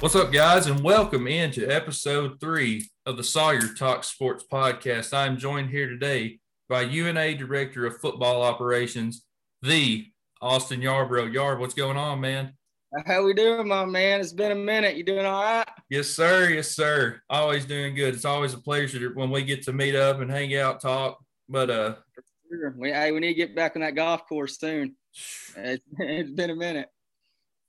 What's up, guys, and welcome into episode three of the Sawyer Talk Sports Podcast. I'm joined here today by UNA Director of Football Operations, the Austin Yarbrough. Yarb, what's going on, man? How we doing, my man? It's been a minute. You doing all right? Yes, sir. Yes, sir. Always doing good. It's always a pleasure when we get to meet up and hang out, talk. But uh, sure. we hey, we need to get back on that golf course soon. it's, it's been a minute.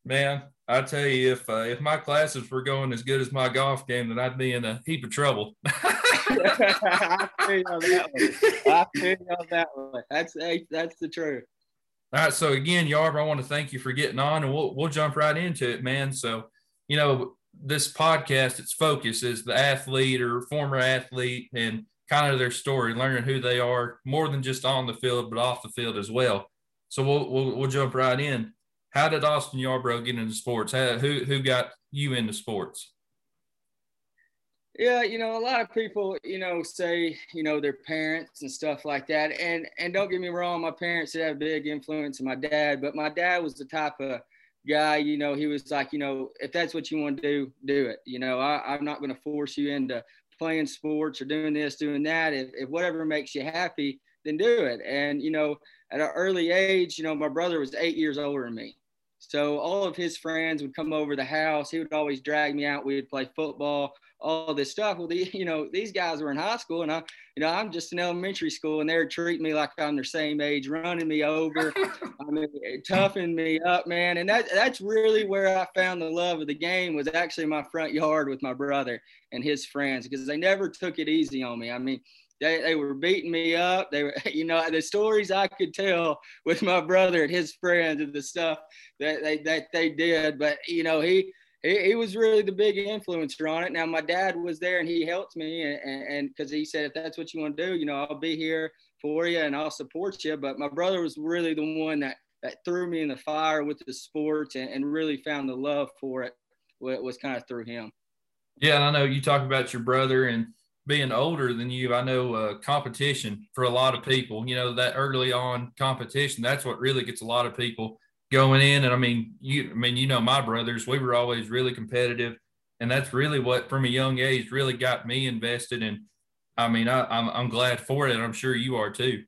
Man, I tell you, if uh, if my classes were going as good as my golf game, then I'd be in a heap of trouble. I feel that one. I feel that one. That's that's the truth. All right. So again, Yarb, I want to thank you for getting on, and we'll we'll jump right into it, man. So you know, this podcast, its focus is the athlete or former athlete and kind of their story, learning who they are more than just on the field, but off the field as well. So we'll we'll, we'll jump right in how did Austin Yarbrough get into sports? How, who who got you into sports? Yeah, you know, a lot of people, you know, say, you know, their parents and stuff like that. And and don't get me wrong, my parents did have a big influence on my dad, but my dad was the type of guy, you know, he was like, you know, if that's what you want to do, do it. You know, I, I'm not going to force you into playing sports or doing this, doing that. If, if whatever makes you happy, then do it. And, you know, at an early age, you know, my brother was eight years older than me. So all of his friends would come over the house. He would always drag me out. We would play football, all this stuff. Well, the, you know, these guys were in high school, and I, you know, I'm just in elementary school, and they're treating me like I'm their same age, running me over, I mean, toughing me up, man. And that that's really where I found the love of the game was actually my front yard with my brother and his friends because they never took it easy on me. I mean, they, they were beating me up. They were, you know, the stories I could tell with my brother and his friends and the stuff that they that they did. But you know, he he, he was really the big influencer on it. Now my dad was there and he helped me and because he said if that's what you want to do, you know, I'll be here for you and I'll support you. But my brother was really the one that that threw me in the fire with the sports and, and really found the love for it. Was kind of through him. Yeah, I know you talk about your brother and being older than you, I know uh, competition for a lot of people, you know, that early on competition, that's what really gets a lot of people going in. And I mean, you, I mean, you know, my brothers, we were always really competitive. And that's really what, from a young age, really got me invested. And I mean, I, I'm, I'm glad for it. I'm sure you are too.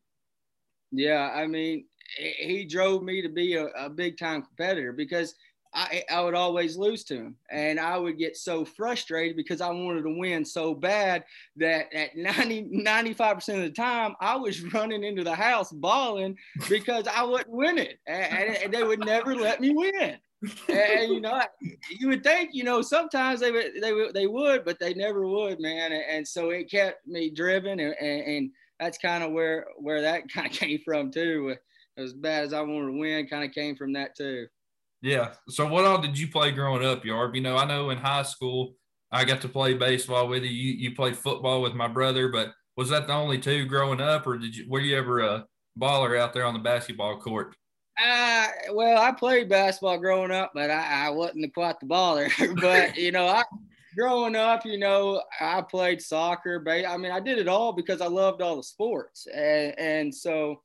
Yeah. I mean, he drove me to be a, a big time competitor because – I, I would always lose to him. And I would get so frustrated because I wanted to win so bad that at 90, 95% of the time, I was running into the house bawling because I wouldn't win it. And, and they would never let me win. and you know, you would think, you know, sometimes they would, they would, they would, but they never would, man. And, and so it kept me driven, and, and, and that's kind of where where that kind of came from too. As bad as I wanted to win, kind of came from that too. Yeah. So what all did you play growing up, Yarb? You know, I know in high school I got to play baseball with you. You, you played football with my brother, but was that the only two growing up, or did you were you ever a baller out there on the basketball court? Uh, well, I played basketball growing up, but I, I wasn't quite the baller. but you know, I growing up, you know, I played soccer. I mean, I did it all because I loved all the sports, and and so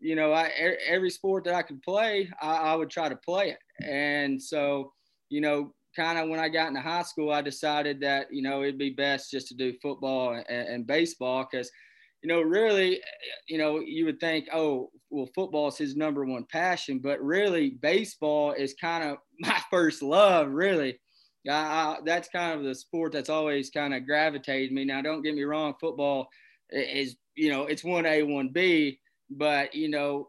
you know, I every sport that I could play, I, I would try to play it. And so, you know, kind of when I got into high school, I decided that you know it'd be best just to do football and, and baseball because, you know, really, you know, you would think, oh, well, football is his number one passion, but really, baseball is kind of my first love, really. I, I, that's kind of the sport that's always kind of gravitated me. Now, don't get me wrong, football is, you know, it's one A, one B, but you know,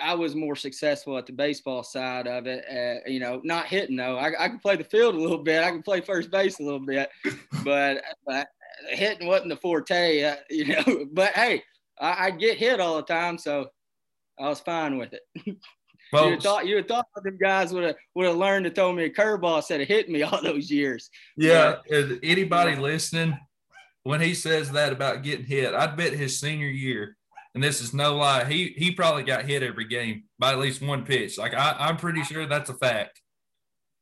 I was more successful at the baseball side of it. Uh, you know, not hitting though. I, I can play the field a little bit. I could play first base a little bit, but, but hitting wasn't the forte. Uh, you know, but hey, I, I, get hit all the time, so I was fine with it. You thought you thought them guys would have would have learned to throw me a curveball instead of hitting me all those years. Yeah, anybody listening, when he says that about getting hit, I bet his senior year and this is no lie, he he probably got hit every game by at least one pitch. Like I, I'm pretty sure that's a fact.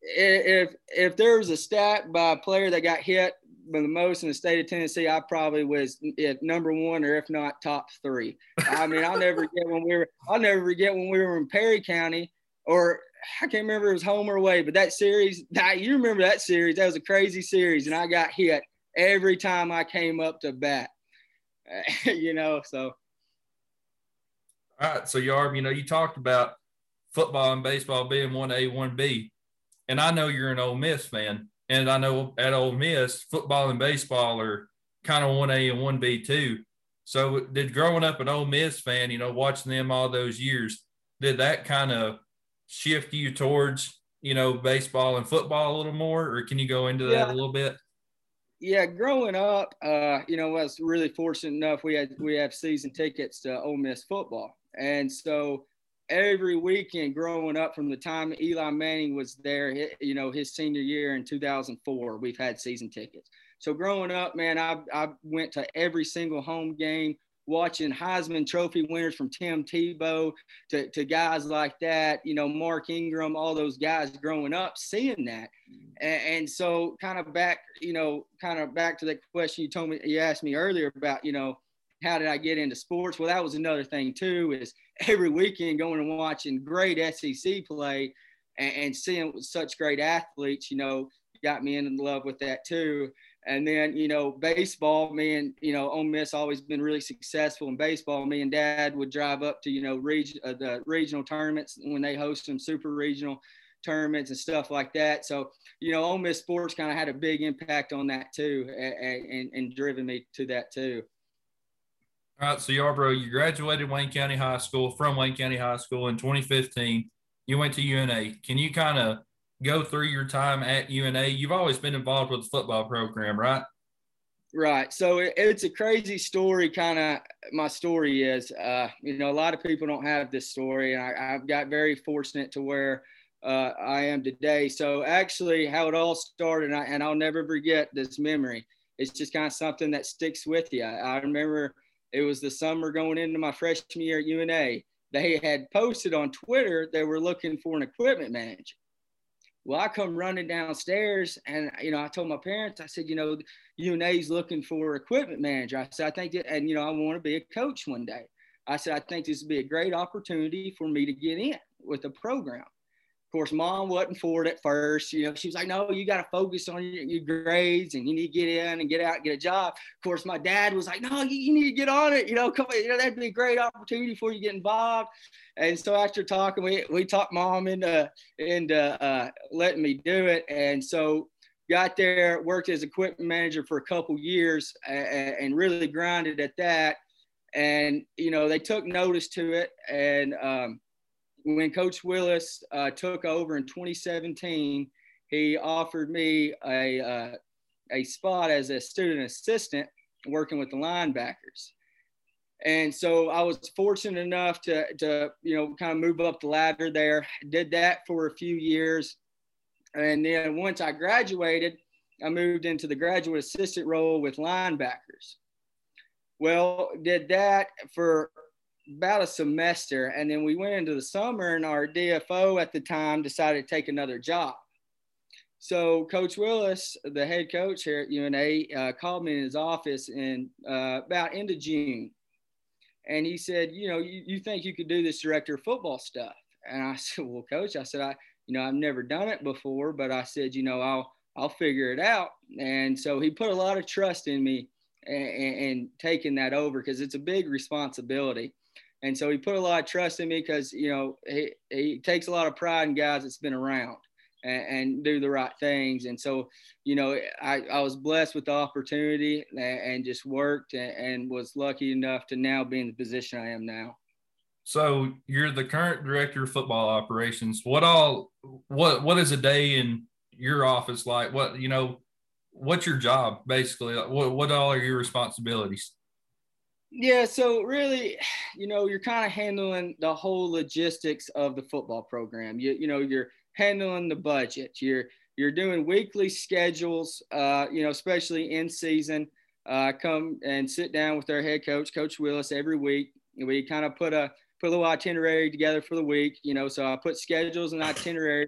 If if there was a stat by a player that got hit the most in the state of Tennessee, I probably was number one or if not top three. I mean, I'll never forget when we were I'll never forget when we were in Perry County or I can't remember it was home or away, but that series, that, you remember that series? That was a crazy series, and I got hit every time I came up to bat. you know, so. All right, so Yarb, you know, you talked about football and baseball being one A, one B, and I know you're an Ole Miss fan, and I know at Ole Miss, football and baseball are kind of one A and one B too. So, did growing up an Ole Miss fan, you know, watching them all those years, did that kind of shift you towards you know baseball and football a little more, or can you go into that yeah. a little bit? Yeah, growing up, uh, you know, I was really fortunate enough. We had we have season tickets to Ole Miss football, and so every weekend growing up from the time Eli Manning was there, you know, his senior year in 2004, we've had season tickets. So growing up, man, I, I went to every single home game watching Heisman Trophy winners from Tim Tebow to, to guys like that, you know, Mark Ingram, all those guys growing up, seeing that. Mm-hmm. And, and so kind of back, you know, kind of back to the question you told me, you asked me earlier about, you know, how did I get into sports? Well, that was another thing too, is every weekend going and watching great SEC play and, and seeing such great athletes, you know, got me in love with that too. And then, you know, baseball, me and, you know, Ole Miss always been really successful in baseball. Me and dad would drive up to, you know, region, uh, the regional tournaments when they host some super regional tournaments and stuff like that. So, you know, Ole Miss sports kind of had a big impact on that too and, and, and driven me to that too. All right. So, Yarbrough, you graduated Wayne County High School from Wayne County High School in 2015. You went to UNA. Can you kind of go through your time at UNA, you've always been involved with the football program, right? Right. So it, it's a crazy story, kind of. My story is, uh, you know, a lot of people don't have this story, and I, have got very fortunate to where uh, I am today. So actually, how it all started, and, I, and I'll never forget this memory. It's just kind of something that sticks with you. I, I remember it was the summer going into my freshman year at UNA. They had posted on Twitter they were looking for an equipment manager. Well, I come running downstairs and, you know, I told my parents, I said, you know, UNA's looking for equipment manager. I said, I think that, and, you know, I want to be a coach one day. I said, I think this would be a great opportunity for me to get in with the program. Of course, mom wasn't for it at first. You know, she was like, no, you got to focus on your, your, grades and you need to get in and get out and get a job. Of course, my dad was like, no, you, you need to get on it. You know, come you know, that'd be a great opportunity for you to get involved. And so after talking, we, we talked mom into, into uh, letting me do it. And so got there, worked as equipment manager for a couple years and, and really grinded at that. And, you know, they took notice to it. And, um, when Coach Willis uh, took over in 2017, he offered me a, uh, a spot as a student assistant working with the linebackers. And so I was fortunate enough to, to, you know, kind of move up the ladder there. Did that for a few years. And then once I graduated, I moved into the graduate assistant role with linebackers. Well, did that for about a semester. And then we went into the summer, and our DFO at the time decided to take another job. So Coach Willis, the head coach here at UNA, uh, called me in his office in uh, about end of June, and he said, "You know, you, you think you could do this director of football stuff?" And I said, "Well, Coach, I said I, you know, I've never done it before, but I said, you know, I'll I'll figure it out." And so he put a lot of trust in me and, and taking that over because it's a big responsibility. And so he put a lot of trust in me because, you know, he, he takes a lot of pride in guys that's been around and, and do the right things. And so, you know, I, I was blessed with the opportunity and, and just worked and, and was lucky enough to now be in the position I am now. So you're the current director of football operations. What all, what, what is a day in your office like? What, you know, what's your job basically? What, what all are your responsibilities? Yeah, so really, you know, you're kind of handling the whole logistics of the football program. You, you know, you're handling the budget. You're you're doing weekly schedules. Uh, you know, especially in season. Uh, come and sit down with our head coach, Coach Willis, every week. We kind of put a put a little itinerary together for the week. You know, so I put schedules and itinerary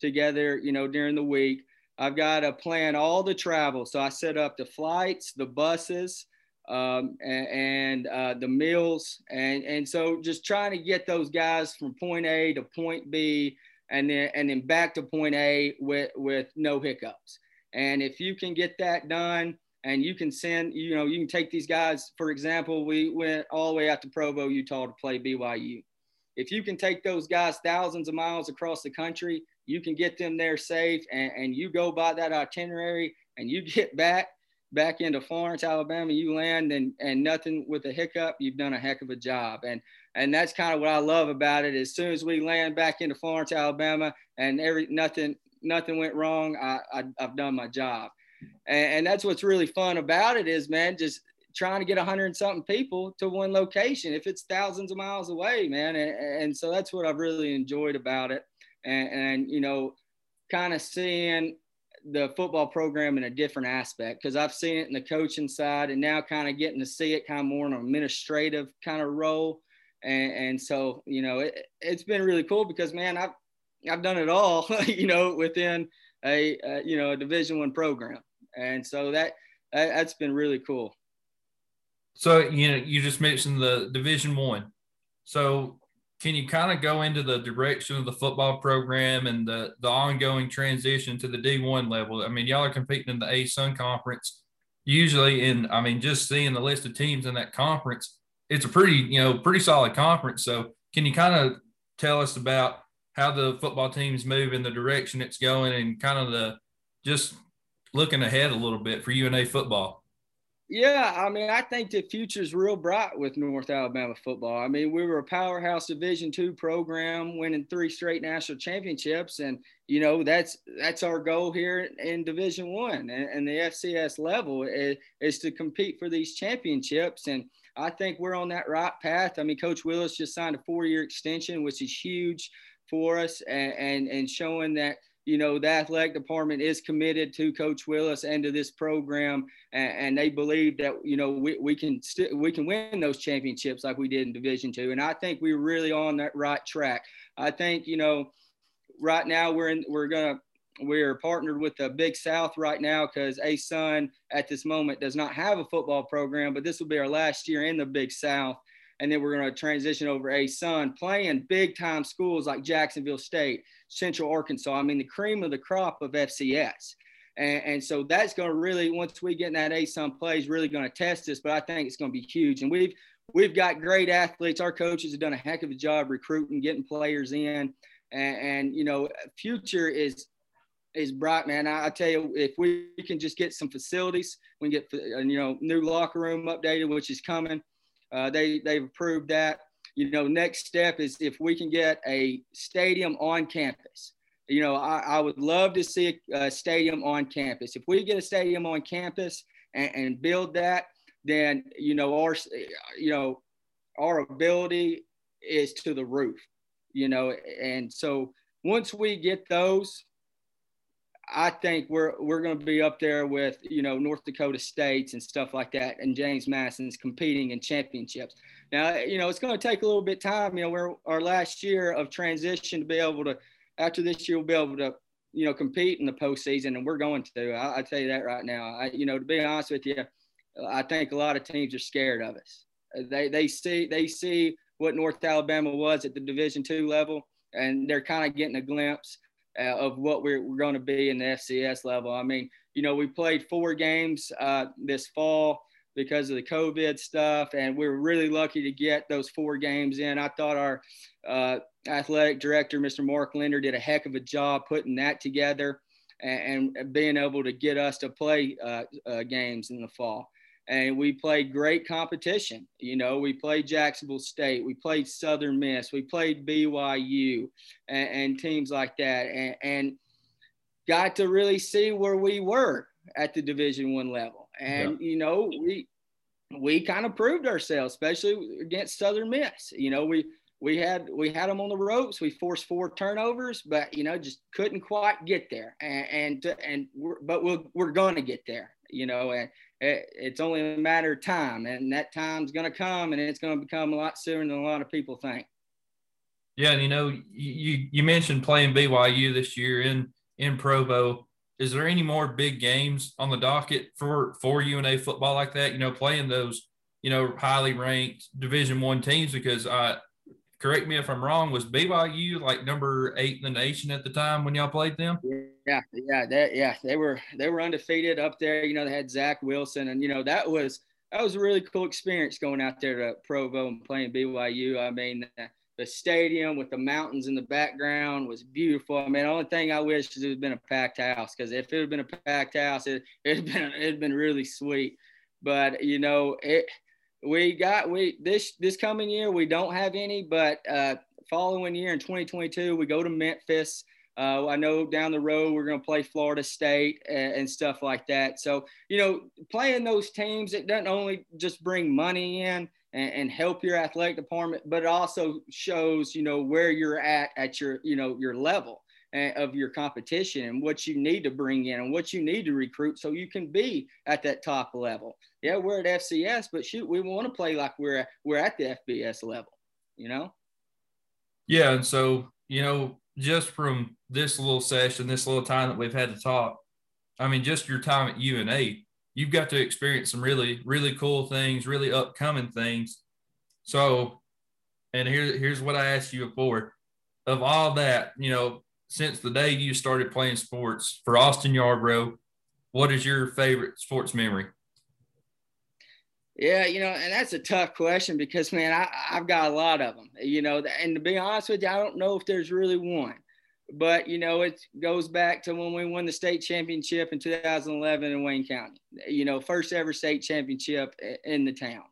together. You know, during the week. I've got to plan all the travel. So I set up the flights, the buses um, and, and uh, the meals. And, and so just trying to get those guys from point A to point B and then and then back to point A with with no hiccups. And if you can get that done, and you can send, you know, you can take these guys. For example, we went all the way out to Provo, Utah, to play BYU. If you can take those guys thousands of miles across the country, you can get them there safe, and, and you go by that itinerary, and you get back back into Florence, Alabama, you land and and nothing with a hiccup, you've done a heck of a job. And and that's kind of what I love about it. As soon as we land back into Florence, Alabama, and every nothing nothing went wrong, I, I have done my job. And, and that's what's really fun about it is, man, just trying to get a hundred and something people to one location if it's thousands of miles away, man. And, and so that's what I've really enjoyed about it. And, and you know, kind of seeing the football program in a different aspect because I've seen it in the coaching side and now kind of getting to see it kind of more in an administrative kind of role. And, and so, you know, it, it's been really cool because, man, I've, I've done it all, you know, within a, you know, a division one program. And so that, that, that's been really cool. So, you know, you just mentioned the division one. So can you kind of go into the direction of the football program and the, the ongoing transition to the D1 level? I mean, y'all are competing in the ASUN conference. Usually, And I mean, just seeing the list of teams in that conference, it's a pretty, you know, pretty solid conference. So, can you kind of tell us about how the football teams move in the direction it's going and kind of the just looking ahead a little bit for UNA football? Yeah, I mean, I think the future's real bright with North Alabama football. I mean, we were a powerhouse Division two program, winning three straight national championships, and you know that's that's our goal here in Division one and, and, the FCS level is, is to compete for these championships. And I think we're on that right path. I mean, Coach Willis just signed a four year extension, which is huge for us, and and, and showing that you know, the athletic department is committed to Coach Willis and to this program, and, and they believe that you know we, we can st- we can win those championships like we did in Division Two, and I think we're really on that right track. I think you know, right now we're in we're gonna we're partnered with the Big South right now because A ASUN at this moment does not have a football program, but this will be our last year in the Big South and then we're going to transition over ASUN, playing big time schools like Jacksonville State, Central Arkansas. I mean, the cream of the crop of FCS. And, and so that's going to really, once we get in that ASUN play, is really going to test us. But I think it's going to be huge. And we've we've got great athletes. Our coaches have done a heck of a job recruiting, getting players in. And, and you know, future is is bright, man. I, I, tell you, if we can just get some facilities, we can get you know new locker room updated, which is coming. Uh, they they've approved that. You know, next step is if we can get a stadium on campus. You know, I, I would love to see a, a, stadium on campus. If we get a stadium on campus and, and build that, then you know our you know our ability is to the roof. You know, and so once we get those, I think we're we're going to be up there with you know North Dakota States and stuff like that, and James Madison's competing in championships. Now you know it's going to take a little bit time. You know we're our last year of transition to be able to after this year we'll be able to you know compete in the postseason, and we're going to. I, I tell you that right now. I, you know to be honest with you, I think a lot of teams are scared of us. They they see they see what North Alabama was at the Division two level, and they're kind of getting a glimpse uh, of what we're, we're going to be in the FCS level. I mean, you know, we played four games uh, this fall because of the COVID stuff, and we were really lucky to get those four games in. I thought our uh, athletic director, Mr. Mark Linder, did a heck of a job putting that together and, and being able to get us to play uh, uh, games in the fall and we played great competition. You know, we played Jacksonville State, we played Southern Miss, we played BYU, and, and teams like that, and, and, got to really see where we were at the Division One level. And yeah. you know, we we kind of proved ourselves, especially against Southern Miss. You know, we we had we had them on the ropes. We forced four turnovers, but you know, just couldn't quite get there. And and, and we're, but we're we're going to get there. You know, and Eh, it's only a matter of time, and that time's going to come, and it's going to become a lot sooner than a lot of people think. Yeah, and you know, you you mentioned playing BYU this year in in Provo. Is there any more big games on the docket for for UNA football like that? You know, playing those you know highly ranked Division One teams because I correct me if I'm wrong, was BYU like number eight in the nation at the time when y'all played them? Yeah, yeah, that, yeah, they were they were undefeated up there. You know, they had Zach Wilson, and you know that was that was a really cool experience going out there to Provo and playing BYU. I mean, the, the stadium with the mountains in the background was beautiful. I mean, the only thing I wish is it had been a packed house because if it had been a packed house, it it'd been it'd been really sweet. But you know, it we got we this this coming year we don't have any, but uh, following year in 2022 we go to Memphis. Uh, I know down the road we're going to play Florida State and, and, stuff like that. So you know, playing those teams it doesn't only just bring money in and, and help your athletic department, but it also shows you know where you're at at your you know your level of your competition and what you need to bring in and what you need to recruit so you can be at that top level. Yeah, we're at FCS, but shoot, we want to play like we're at, we're at the FBS level, you know? Yeah, and so, you know, just from this little session, this little time that we've had to talk, I mean, just your time at UNA, you've got to experience some really, really cool things, really upcoming things. So, and here, here's what I asked you before. Of all that, you know, since the day you started playing sports for Austin Yarbrough, what is your favorite sports memory? Yeah, you know, and that's a tough question because, man, I, I've got a lot of them, you know, and to be honest with you, I don't know if there's really one. But, you know, it goes back to when we won the state championship in 2011 in Wayne County, you know, first ever state championship in the town.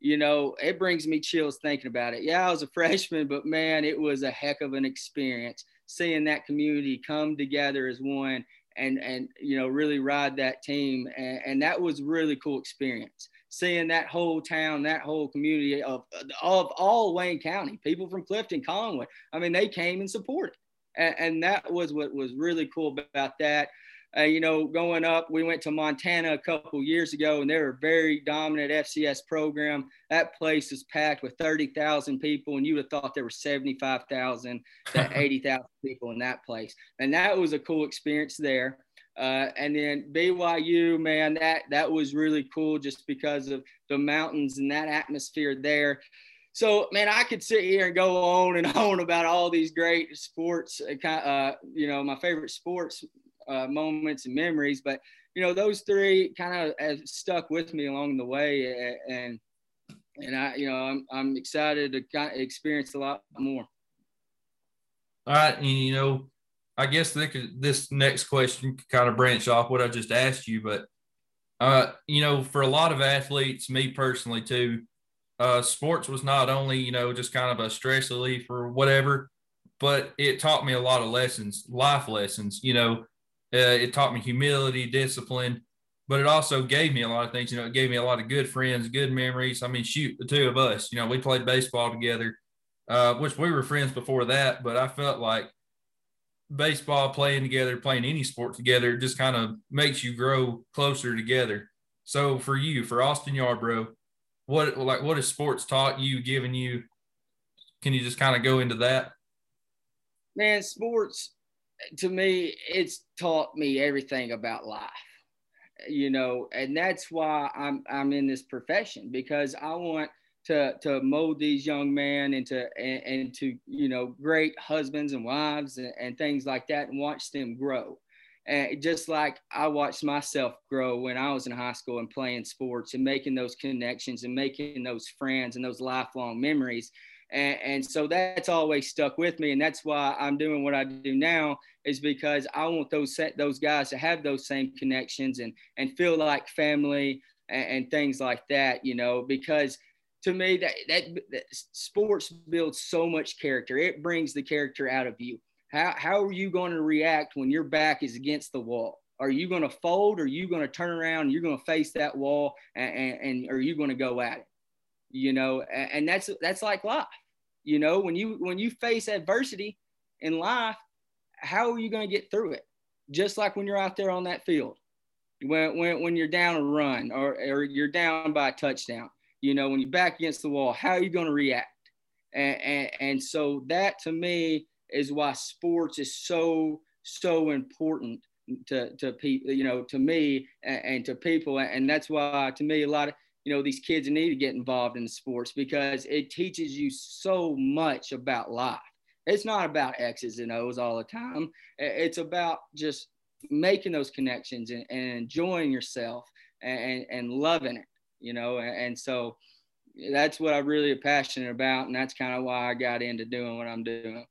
You know, it brings me chills thinking about it. Yeah, I was a freshman, but man, it was a heck of an experience seeing that community come together as one and and you know really ride that team and, and, that was really cool experience seeing that whole town that whole community of of all wayne county people from clifton conway i mean they came and supported and, and that was what was really cool about that uh, you know, going up, we went to Montana a couple years ago, and they're a very dominant FCS program. That place is packed with 30,000 people, and you would have thought there were 75,000 to 80,000 people in that place. And that was a cool experience there. Uh, and then BYU, man, that that was really cool just because of the mountains and that atmosphere there. So, man, I could sit here and go on and on about all these great sports. Uh, uh you know, my favorite sports uh, moments and memories. But you know, those three kind of stuck with me along the way, and and I, you know, I'm I'm excited to kind of experience a lot more. All right, and you know, I guess this next question could kind of branch off what I just asked you, but uh, you know, for a lot of athletes, me personally too, uh, sports was not only you know just kind of a stress relief or whatever, but it taught me a lot of lessons, life lessons. You know, uh, it taught me humility, discipline, but it also gave me a lot of things. You know, it gave me a lot of good friends, good memories. I mean, shoot, the two of us, you know, we played baseball together, uh, which we were friends before that, but I felt like baseball, playing together, playing any sport together, just kind of makes you grow closer together. So for you, for Austin Yarbrough, what like what has sports taught you, given you? Can you just kind of go into that? Man, sports to me, it's taught me everything about life, you know, and that's why I'm I'm in this profession because I want to to mold these young men into and, into you know great husbands and wives and, and things like that and watch them grow. And just like I watched myself grow when I was in high school and playing sports and making those connections and making those friends and those lifelong memories and, and so that's always stuck with me and that's why i'm doing what i do now is because i want those those guys to have those same connections and and feel like family and, and things like that you know because to me that, that, that sports builds so much character. It brings the character out of you. How, how are you going to react when your back is against the wall? Are you going to fold? Or are you going to turn around? And you're going to face that wall and, and, and are you going to go at it? You know and that's that's like life. You know when you when you face adversity in life how are you going to get through it? Just like when you're out there on that field when when, when you're down a run or, or you're down by a touchdown you know when you're back against the wall how are you going to react? And, and and so that to me is why sports is so so important to to people you know to me and, and to people. And that's why to me a lot of you know these kids need to get involved in sports because it teaches you so much about life. It's not about x's and o's all the time. It's about just making those connections and, and enjoying yourself and, and loving it you know and, and so that's what i'm really passionate about and that's kind of why i got into doing what i'm doing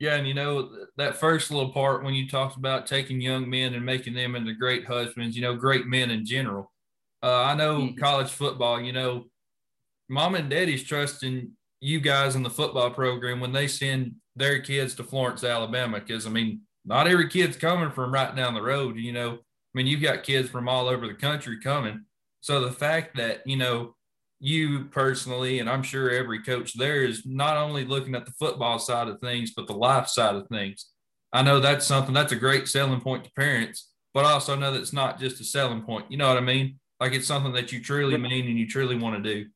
yeah, and you know that first little part when you talked about taking young men and making them into great husbands, you know, great men in general. Uh, I know mm-hmm. college football, you know, mom and daddy's trusting you guys in the football program when they send their kids to Florence, Alabama. Because, I mean, not every kid's coming from right down the road, you know. I mean, you've got kids from all over the country coming. So the fact that, you know, you personally, and I'm sure every coach there is not only looking at the football side of things, but the life side of things. I know that's something that's a great selling point to parents, but I also know that it's not just a selling point. You know what I mean? Like it's something that you truly mean and you truly want to do.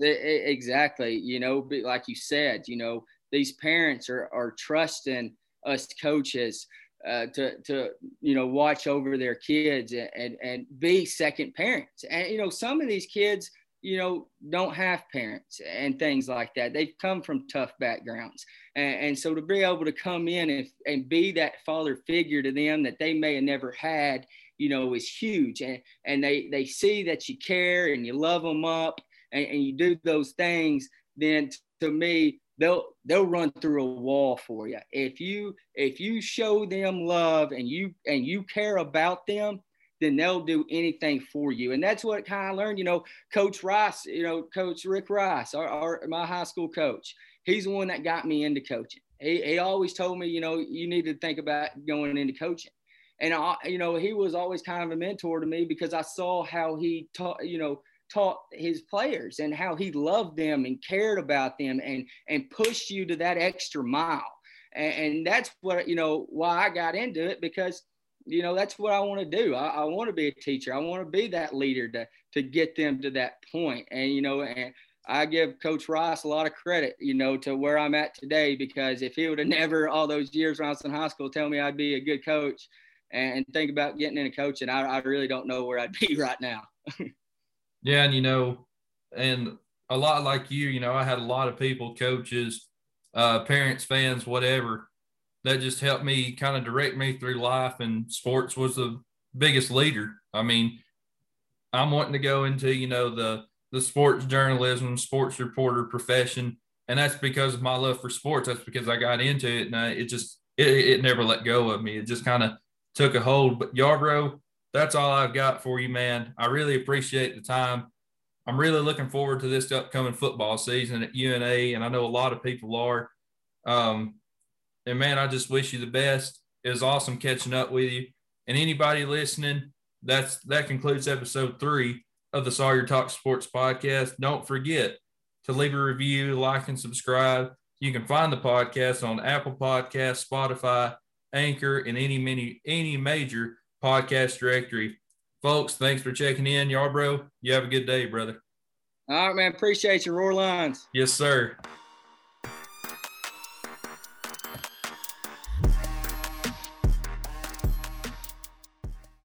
Exactly. You know, like you said, you know, these parents are, are trusting us coaches uh, to, to, you know, watch over their kids and, and, and be second parents. And, you know, some of these kids, you know, don't have parents and things like that. They've come from tough backgrounds. And, and, so to be able to come in and, and be that father figure to them that they may have never had you know, is huge. And, and they, they see that you care and you love them up and, and you do those things, then to me, they'll they'll run through a wall for you. If you if you show them love and you and you care about them, then they'll do anything for you. And that's what kind of learned, you know, Coach Rice, you know, Coach Rick Rice, our, our, my high school coach, he's the one that got me into coaching. He, he always told me, you know, you need to think about going into coaching and I, you know, he was always kind of a mentor to me because I saw how he taught, you know, taught his players and how he loved them and cared about them and and pushed you to that extra mile. And, and that's what you know why I got into it because you know that's what I want to do. I, I want to be a teacher. I want to be that leader to to get them to that point. And you know, and I give Coach Rice a lot of credit, you know, to where I'm at today because if he would have never all those years when I was in high school tell me I'd be a good coach, and think about getting into coaching, I, I really don't know where I'd be right now. yeah, and you know, and a lot like you, you know, I had a lot of people, coaches, uh, parents, fans, whatever, that just helped me kind of direct me through life. And sports was the biggest leader. I mean, I'm wanting to go into, you know, the the sports journalism, sports reporter profession, and that's because of my love for sports. That's because I got into it, and I, it just it, it never let go of me. It just kind of took a hold. But Yarbrough, that's all I've got for you, man. I really appreciate the time. I'm really looking forward to this upcoming football season at UNA, and I know a lot of people are. Um, and man, I just wish you the best. It was awesome catching up with you. And anybody listening, that's that concludes episode three of the Sawyer Talk Sports Podcast. Don't forget to leave a review, like, and subscribe. You can find the podcast on Apple Podcasts, Spotify, Anchor, and any many any major podcast directory. Folks, thanks for checking in. Yarbrough, you have a good day, brother. All right, man. Appreciate you. Roar Lions. Yes, sir.